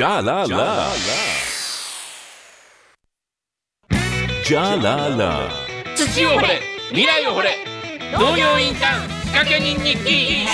Ja la la. Ja la la. 土を掘れ未来を掘れ農業インターン仕掛け人日記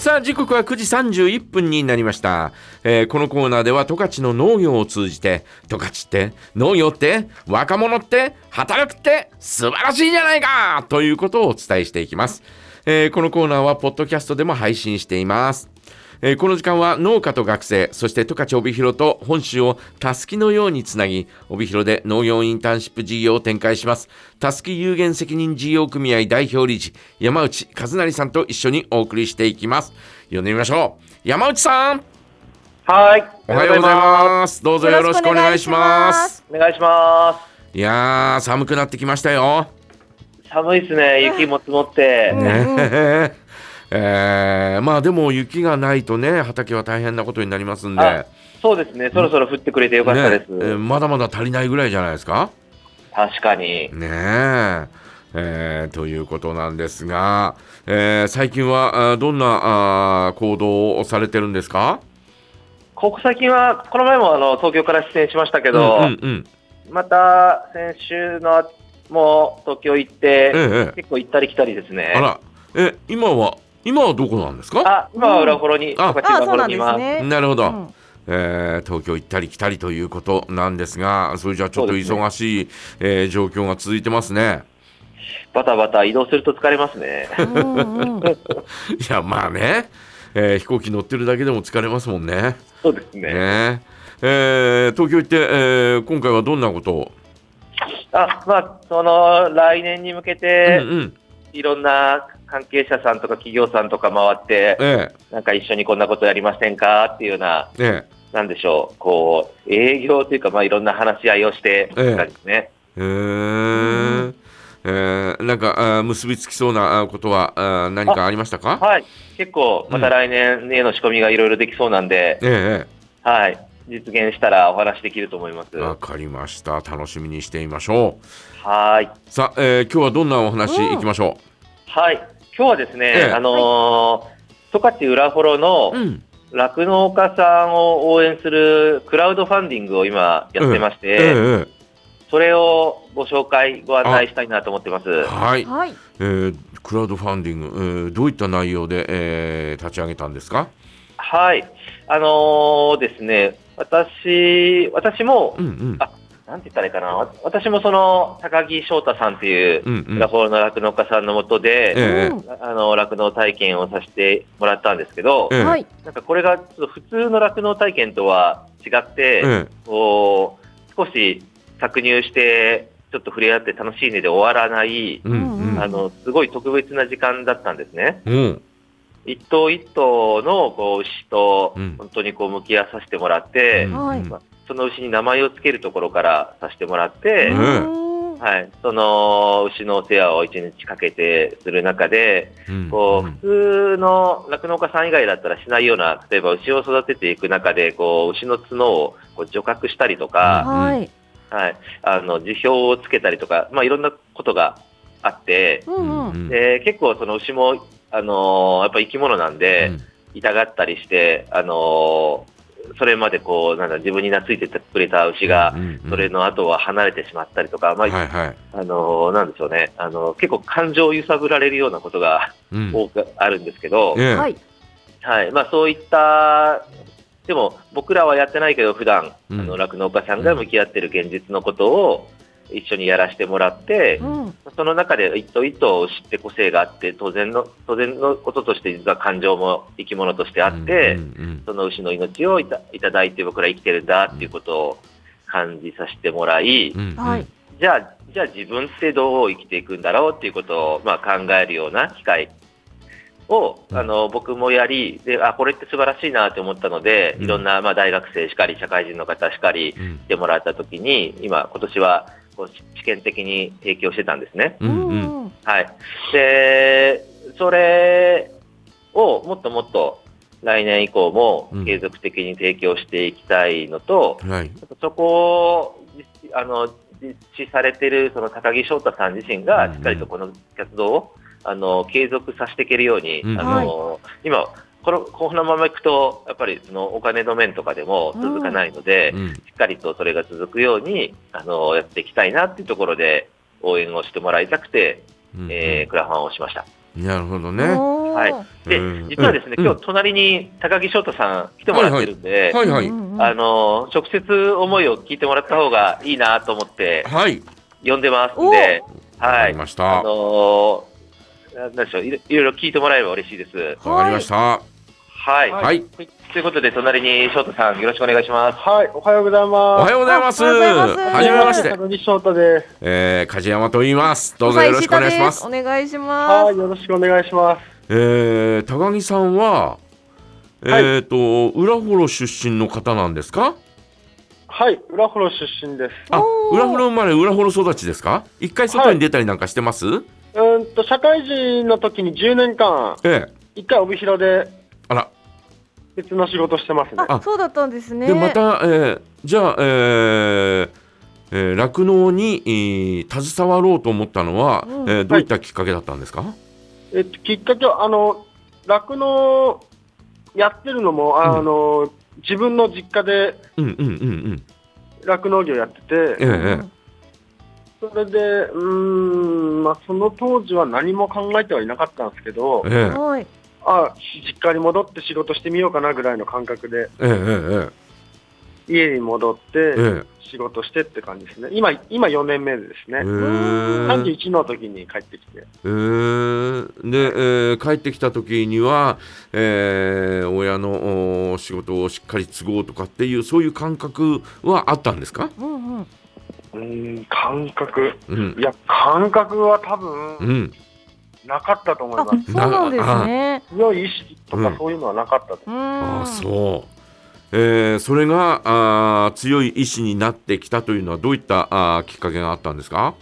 さあ時刻は9時31分になりました、えーこのコーナーでは十勝の農業を通じて十勝って農業って若者って働くって素晴らしいじゃないかということをお伝えしていきます、えーこのコーナーはポッドキャストでも配信していますえーこの時間は農家と学生そして十勝帯広と本州をたすきのようにつなぎ帯広で農業インターンシップ事業を展開します。たすき有限責任事業組合代表理事山内和成さんと一緒にお送りしていきます。呼んでみましょう。山内さん。はい。おはようございます。どうぞよろしくお願いします。お願いしまいやー寒くなってきましたよ。す。寒いですね。雪も積もって。ね えーまあでも雪がないとね畑は大変なことになりますんであそうですね。そろそろ降ってくれてよかったです。ねえーまだまだ足りないぐらいじゃないですか？確かに。ねええーということなんですが、えー最近はどんなあー行動をされてるんですか？ここ最近は、この前もあの東京から出演しましたけど、うんうんうんまた先週のも東京行って、ええ結構行ったり来たりですね。あらえ今は今はどこなんですか？あ、今は裏幌に、ああそうなんで幌にいますす。ね。なるほど、うんえー東京行ったり来たりということなんですがそれじゃあちょっと忙しい、えー状況が続いてますね。バタバタ移動すると疲れますね。うんうん いやまあね、えー飛行機乗ってるだけでも疲れますもんね。そうですね。ねえー東京行って、えー今回はどんなことを、あ、まあ、その、来年に向けて、うんうんいろんな関係者さんとか企業さんとか回って、えなんか一緒にこんなことやりませんか？っていうような、ええ。なんでしょう、こう、営業というか、まあ、いろんな話し合いをして、ええ。感じですね。え。ーえーなんかあー結びつきそうなことはあー何かありましたか？はい。結構、また来年への仕込みがいろいろできそうなんで、ええはい。実現したらお話できると思います。ええわかりました。楽しみにしてみましょう。はい。さあ、えー今日はどんなお話うん。いきましょはい。今日はですね、ええ。あのー、十勝裏幌の酪農家さんを応援するクラウドファンディングを今やってまして、ええ。えそれをご紹介、ご案内したいなと思ってます。え。はい、はい。えークラウドファンディング、えーどういった内容で、えー立ち上げたんですか？はい。あのーですね、私、私もう、んうん。あなんて言ったらいいかな、わ私もその、高木翔太さんっていう、うんうん。ラフォールの酪農家さんのもとで、ええ。うんあの、酪農体験をさせてもらったんですけど、ええ。はい。なんかこれがちょっと普通の酪農体験とは違って、えこう、少し搾乳して、ちょっと触れ合って楽しいねで終わらない、えうんうん。あの、すごい特別な時間だったんですね。うん。一頭一頭のこう牛とうん。本当にこう向き合わさせてもらって、うん。はい。まあその牛に名前をつけるところからさせてもらって、うん。うんはい、その牛のお世話を一日かけてする中で、うん。こううん。普通の酪農家さん以外だったらしないような、例えば牛を育てていく中で、こう牛の角をこう除角したりとか、はい。はい、あの辞表をつけたりとか、まあ、いろんなことがあって、うんうん。で結構その牛も、あのーやっぱ生き物なんで、痛がったりして、あのーそれまでこうなんだ自分に懐いててくれた牛が、それの後は離れてしまったりとか、まあはいはい。あのーなんでしょうね、あのー結構感情を揺さぶられるようなことがうん。多くあるんですけど、ええ。はい。はい。まあ、そういった、でも僕らはやってないけど、普段うん。あの酪農家さんが向き合ってる現実のことを一緒にやらせてもらって、うん。その中で一頭一頭知って個性があって、当然の、当然のこととして実は感情も生き物としてあって、うんうんその牛の命をいたいただいて僕ら生きてるんだっていうことを感じさせてもらい、うんうん。はい。じゃあ、じゃあ自分ってどう生きていくんだろうっていうことを、まあ、考えるような機会を、うん。あの、僕もやり、で、あ、これって素晴らしいなと思ったので、うん。いろんな、まあ、大学生しかり、社会人の方しかり、うん。来てもらったときに、今、今年は、こう試験的に提供してたんですね。ううんうんん。はい。で、それをもっともっと来年以降もうん継続的に提供していきたいのと、はいそこを実施あの実施されているその高木翔太さん自身がうんしっかりとこの活動を、あの継続させていけるように、うんあの今このこのままいくと、やっぱりそのお金の面とかでも続かないので、うんしっかりとそれが続くようにあのやっていきたいなっていうところで応援をしてもらいたくて、うんえークラファンをしました。なるほどね。はいでうん、実はですね、うん今日隣に高木翔太さん来てもらってるんで、はいはい。うんうんあの直接思いを聞いてもらった方がいいなと思ってはい。呼んでますんで、わかはい、りました。あのーなんでしょういろいろいろ聞いてもらえれば嬉しいです。わかりました。はい、はい。ということで、隣に翔太さん、よろしくお願いします。はい、おはようございおます。はようございます。あおはようございますはじめまして。門西翔太です。えー、梶山と言います。どうぞよろしくお願いしますお。願いします。はい、よろしくお願いします。えー、高木さんは、えっ、と、浦幌出身の方なんですか？はい、浦幌出身です。あ浦幌生まれ、浦幌育ちですか？一回外に出たりなんかしてます、うーんと、社会人の時に10年間、ええ。一回帯広であら。別の仕事してますね。あ、そうだったんですね。で、また、えー、じゃあ、えー、えー酪農に、えー携わろうと思ったのは、うんえーどういったきっかけだったんですか、えっと、きっかけは、あの、酪農やってるのも、あの、自分の実家でうんうんうんうん。酪農業やってええて、ええそれで、うーん、まあ、その当時は何も考えてはいなかったんですけど、ええはい。あ、実家に戻って仕事してみようかなぐらいの感覚で、えええ家に戻って、仕事してって感じですね。今、今4年目ですね。えー31の時に帰ってきて。えーで、えー帰ってきた時には、えー親のお仕事をしっかり継ごうとかっていうそういう感覚はあったんですか、うんうん。うーん、感覚。うんいや、感覚は多分、うん、なかったと思いあま、そうなんですね。す。強い意識とうんかそういうのはなかったと。うん。ああそう、えーそれがあー強い意志になってきたというのはどういったあーきっかけがあったんですか、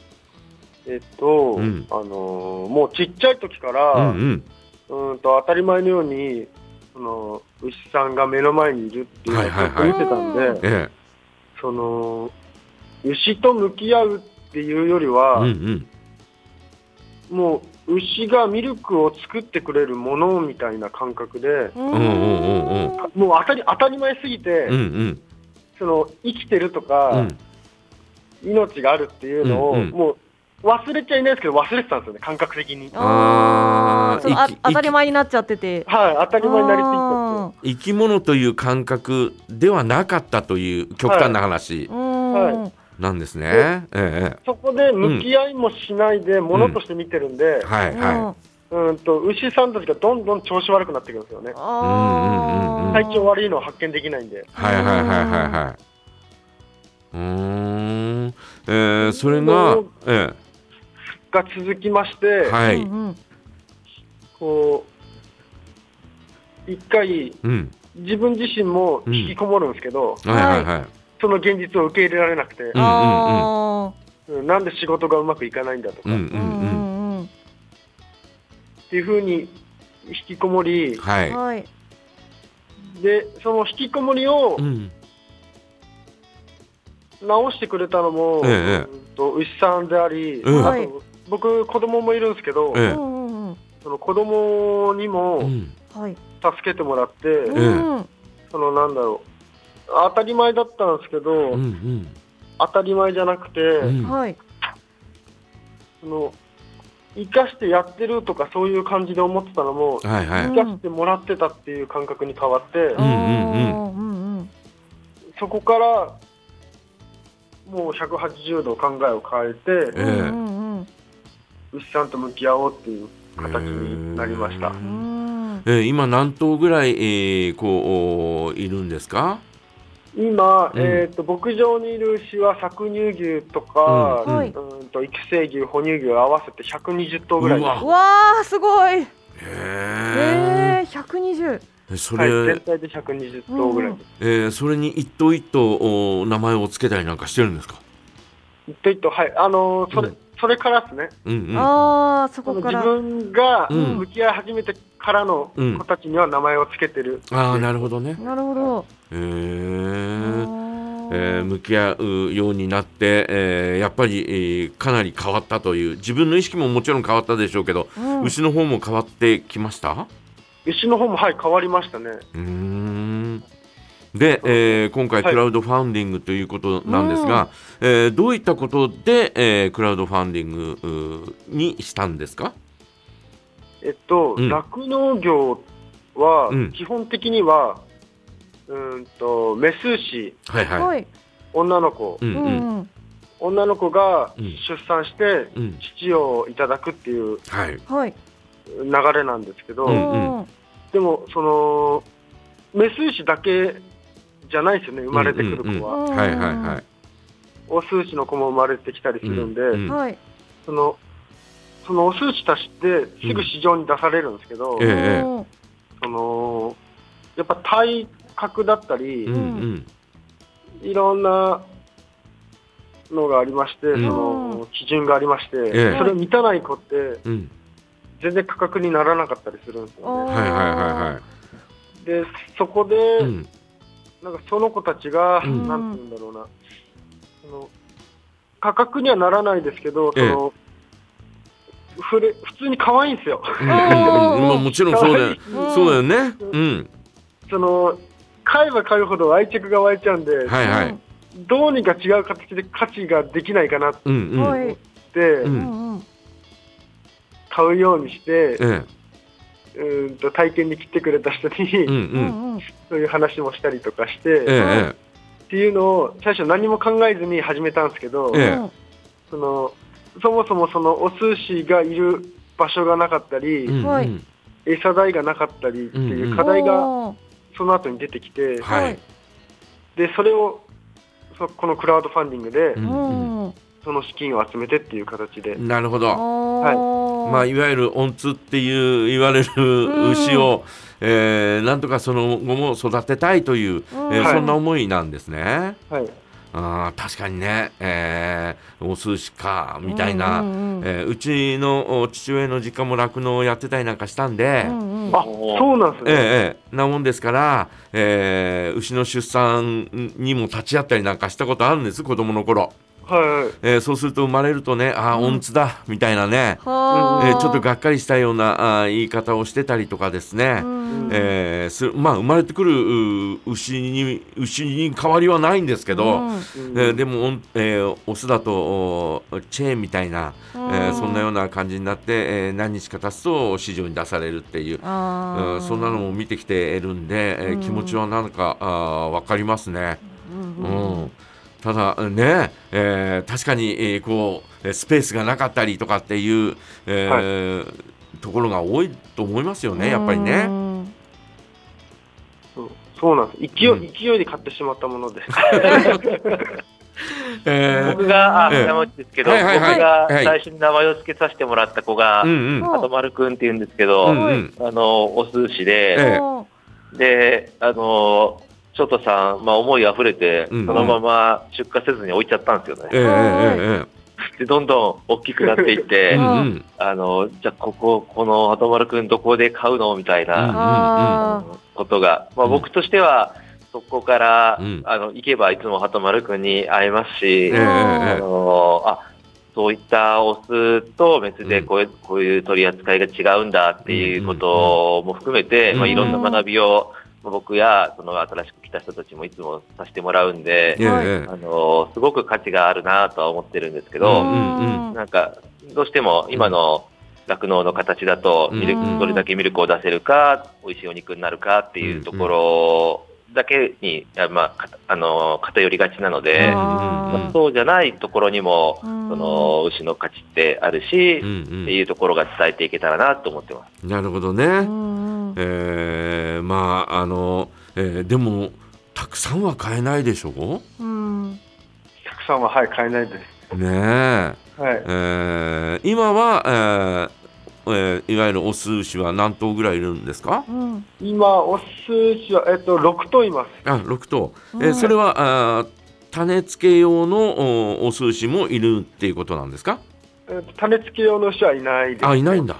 えっと、うんあのーもうちっちゃい時かうんら、うんうーんと当たり前のように、その牛さんが目の前にいるっていうのをずっと見てたんで、はいはいえその牛と向き合うっていうよりえは、うんうんもう牛がミルクを作ってくれるものみたいな感覚で、うんうんうんうん。もう当たり当たり前すぎて、うんうん。その生きてるとうか、ん。命があるっていうのを、うんうん。もう忘れちゃいないですけど、忘れてたんですよね、感覚的に。あー。あ当たり前になっちゃってて。はい、当たり前になりすぎて。生き物という感覚ではなかったという極端な話。あーうん。はなんですね。ええそこで向き合いもしないで、ものとして見てるんで、はいはうん。と牛さんたちがどんどん調子悪くなってくるんですよね。体調悪いのを発見できないんで。いはいはいはいはいはい。うーん、えー、それが、えが続きまして、えはい、こう、一回、うん、自分自身も引きこもるんですけど、はいはい。はい。その現実を受け入れられなくて、うんあうん。なんで仕事がうまくいかないんだとか、うんうんんうん。うんていうふうに引きこもり、はい。はい。で、その引きこもりをうん、直してくれたのも、ええうんと牛さんであり、うん。あと僕、子供もいるんですけど、ええ。うんうんうんその子供にうも。助けてもらって、えうん。そのなんだろう、当たり前だったんですけど、うん、うん、当たり前じゃなくて、うん、はい。その生かしてやってるとかそういう感じで思ってたのも、はいはい。生かしてもらってたっていう感覚に変わって、うんうんそこからもう180度考えを変えて、ええうんうんうん牛さんと向き合おうっていう形になりました。えうーんえー今何頭ぐらい、えー、こうおいるんですか？今、うんえー、と牧場にいる牛は搾乳牛とか、うんはいうんと育成牛、哺乳牛合わせて120頭ぐらいわうわーすごい。へええ百二十。え。そはい、れ、全体で120頭ぐらいです。えーそれに一頭一頭お名前をつけたりなんかしてるんですか？一頭一頭、はい、あのーそれ、うんそれからですね。うんうん。ああそこから。分がうん向き合い始めてからのうん子たちには名前をつけてる。ああなるほどね。なるほど。へーえー向き合うようになって、えーやっぱり、えーかなり変わったという自分の意識ももちろん変わったでしょうけど、うん牛の方も変わってきました？牛の方も、はい、変わりましたね。うーんで、えー今回、はい。クラウドファンディングということなんですが、えーどういったことで、えークラウドファンディングにしたんですか？えっと、うん。酪農業はうん、基本的には、うーんと、メス牛、はいはい。はい。女の子、うんうん。うんうん。女の子がうん。出産して、うん。乳をいただくっていうはい。はい。流れなんですけど、うんうん。でも、その、メス牛だけじゃないですよね、生まれてくる子は。うんうんうんはいはいはい。オス牛の子も生まれてきたりするんで、うんうんはい。その、そのオス牛たちってすぐ市場に出されるんですけど、ええうんその、やっぱ体格だったり、うんうんいろんなのがありまして、うんその基準がありまして、ええそれを満たない子ってうん全然価格にならなかったりするんですよね。はいはいはいで、そこで、はい。うんなんかその子たちが、うんなんて言うんだろうな、その価格にはならないですけど、そええの、ふれ普通に可愛いんですよ。まあもちろんそうだよ。うんそうだよね。うん。その、買えば買うほど愛着が湧いちゃうんで、はいはい。どうにか違う形で価値ができないかなっ。て、ううんんうん。買うようにして、えうーんと体験に来てくれた人に、え。うんう。うんんそういう話もしたりとかして、ええっていうのを最初何も考えずに始めたんですけど、ええそのそもそもそのお寿司がいる場所がなかったり、うんうん。はい餌代がなかったりってうんいううん課題がその後に出てきて、はい。でそれをそこのクラウドファンディングでうんうんうん。その資金を集めてっていう形で、なるほど。おーまあ、いわゆる温通っていう言われる牛を、えーなんとかその後も育てたいという、えーはい。そんな思いなんですね。はい、あー確かにね、えーお寿司かみたいな、うんうんうんえーうちのお父親の実家も酪農をやってたりなんかしたんで、うんうんあそうなんですね、ええええなもんですから、えー牛の出産にも立ち会ったりなんかしたことあるんです子供の頃、はいはい。えーそうすると生まれるとねああ温津だみたいなね、はえーちょっとがっかりしたようなあー言い方をしてたりとかですね、うん。えーすまあ、生まれてくるう牛に牛に変わりはないんですけど、うん。うんえーでも、えーオスだとおチェーンみたいな、えーそんなような感じになって、えー何日か経つと市場に出されるっていう、うんそんなのも見てきているんで、えーうん。気持ちはなんかあー分かりますね。うんううん。んただね、えー確かに、えーこうえースペースがなかったりとかっていう、えーところが多いと思いますよねやっぱりうね。ん。そうそうなんです。勢い,、うん。勢いで買ってしまったもので。えー。僕が、あ、ええ。山内ですけど、はいはいはい。僕がはい。最初に名前を付けさせてもらった子が、うんうん。うんあと丸くんって言うんですけど、うん。うんあの、お寿司で、えーで、あの、ショートさん、まあ、思い溢れて、うん。そのまま出荷せずに置いちゃったんですよね。で、どんどん大きくなっていっーて、あの、じゃあ、ここ、この鳩丸くんどこで買うのみたいうんなあことが、まあ、僕としては、そこから、うん。あの、行けばいつも鳩丸くんに会えますし、えーえあーのあそういったオスとメスうん。でこういう,、こういう取り扱いが違うんだっていうことも含めて、うん。まあ、いろんな学びを、まあ僕やその新しく来た人たちもいつもさせてもらうんで、えーえあのすごく価値があるなとは思ってるんですけうど、んうん。なんかどうしても今の酪農の形だとミルク、うん。どれだけミルクを出せるか、美味しいお肉になるかっていうところだけに、あまあ、かあの偏りがちなので、うんまあそうじゃないところにも、うん。その牛の価値ってあるし、っていうところが伝えていけたらなと思ってます。なるほどね。えーまああの、えーでもたくさんは買えないでしょ？うん。たくさんははい買えないです。ねえ。はい。えー今は、えーえーいわゆるオス牛は何頭ぐらいいるんですか？うん。今オス牛は、えっと、6頭います。あ6頭、えーうん。それはあー種付け用のおオス牛もいるっていうことなんですか？えっと種付け用の牛はいないです。あいないんだ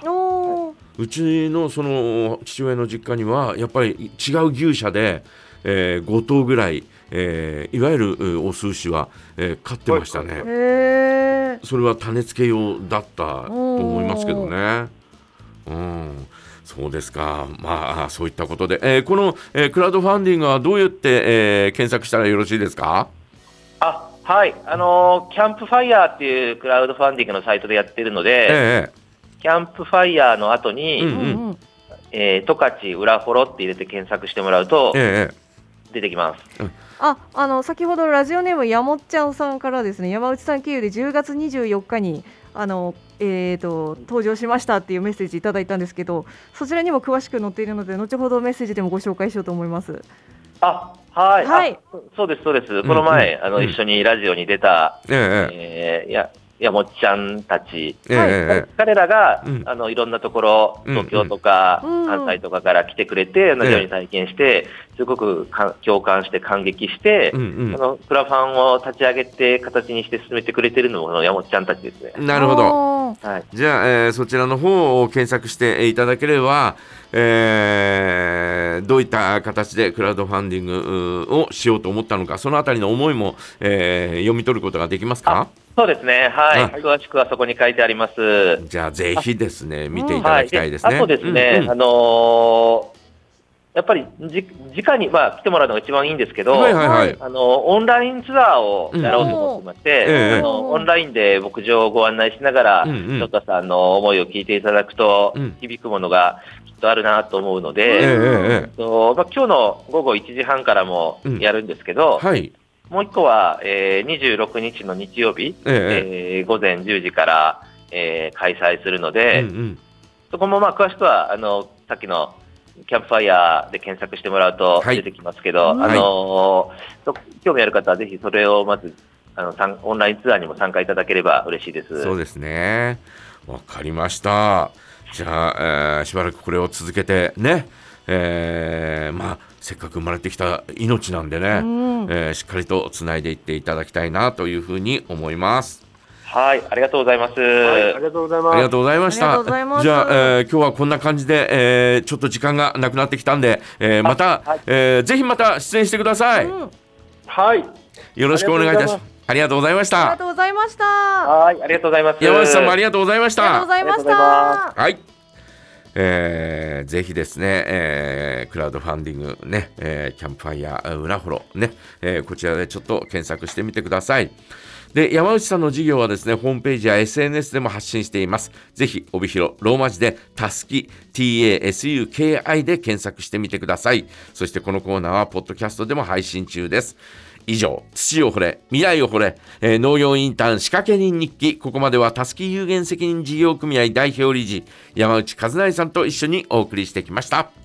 うちのその父親の実家にはやっぱり違う牛舎で、えー5頭ぐらい、えーいわゆるえーオス牛は、えー飼ってましたね、はいそれは種付け用だったと思いますけどね。うん、そうですか。まあ、そういったことで、えーこの、えークラウドファンディングはどうやって、えー検索したらよろしいですか？あ、はい。あのーキャンプファイヤーっていうクラウドファンディングのサイトでやってるので、えキャンプファイヤーの後に、うんうんうんえー、十勝裏フォロって入れて検索してもらうとええ出てきます。あ、あの先ほどラジオネームやもっちゃんさんからですね、山内さん経由で10月24日にあのえー、と登場しましたっていうメッセージいただいたんですけど、そちらにも詳しく載っているので、後ほどメッセージでもご紹介しようと思います。あ、はい。はいあそうです、そうです。この前、あの、うんうん一緒にラジオに出た、えええー、や、やもっちゃんたち、ええはい。ええ彼らが、うん。あの、いろんなところ、うん東京とか、うん。関西とかから来てくれて、同じように体験して、すごくか共感して感激して、うんうん。あの、クラファンを立ち上げて、形にして進めてくれてるのも、このやもっちゃんたちですね。なるほど。ど。はい。じゃあ、えーそちらの方を検索していただければ、えーどういった形でクラウドファンディングうをしようと思ったのか、そのあたりの思いも、えー読み取ることができますか？そうですね。はい。あ詳しくはそこに書いてあります。じゃあ、ぜひですね、見ていただきたいですね。あとですね、うんうんあのーやっぱりじ直に、まあ、来てもらうのが一番いいんですけど、はいはいはい。あのオンラインツアーをやろうと思ってまして、うんええ。あのオンラインで牧場をご案内しながら、うんうん。さんの思いを聞いていただくと、うん。響くものがきっとあるなと思うのええで、ええとまあ、今日の午後1時半からもやるんですけど、はい。もう一個は、えー26日の日曜日、えええー午前10時から、えー開催するので、うんうん。そこもまあ詳しくはあのさっきのキャンプファイヤーで検索してもらうとはい出てきますけど、はいあのーそ興味ある方はぜひそれをまずあの参オンラインツアーにも参加いただければ嬉しいです。そうですね。わかりました。じゃあ、えーしばらくこれを続けてね、えーまあ、せっかく生まれてきた命なんでね、うんえーしっかりとつないでいっていただきたいなというふうに思います。はい、ありがとうございます。はい、ありがとうございます。ありがとうございました。ありがとうございますじゃあ、えー今日はこんな感じで、えーちょっと時間がなくなってきたんで、えーまた、はいえーぜひまた出演してください。うんはい。よろしくお願いいたします。ありがとうございました。ありがとうございました。あはい、ありがとうございます。山内さんもありがとうございましたりがとうご。ざいましありがとうございた。はい。えーぜひですね、えークラウドファンディングね、えーキャンプファイヤー裏フォロね、えーこちらでちょっと検索してみてください。で、山内さんの事業はですね、ホームページや SNS でも発信しています。ぜひ、帯広、ローマ字で、たすき、TASUKI で検索してみてください。そしてこのコーナーは、ポッドキャストでも配信中です。以上、土を掘れ、未来を掘れ、えー農業インターン仕掛け人日記、ここまではたすき有限責任事業組合代表理事、山内和成さんと一緒にお送りしてきました。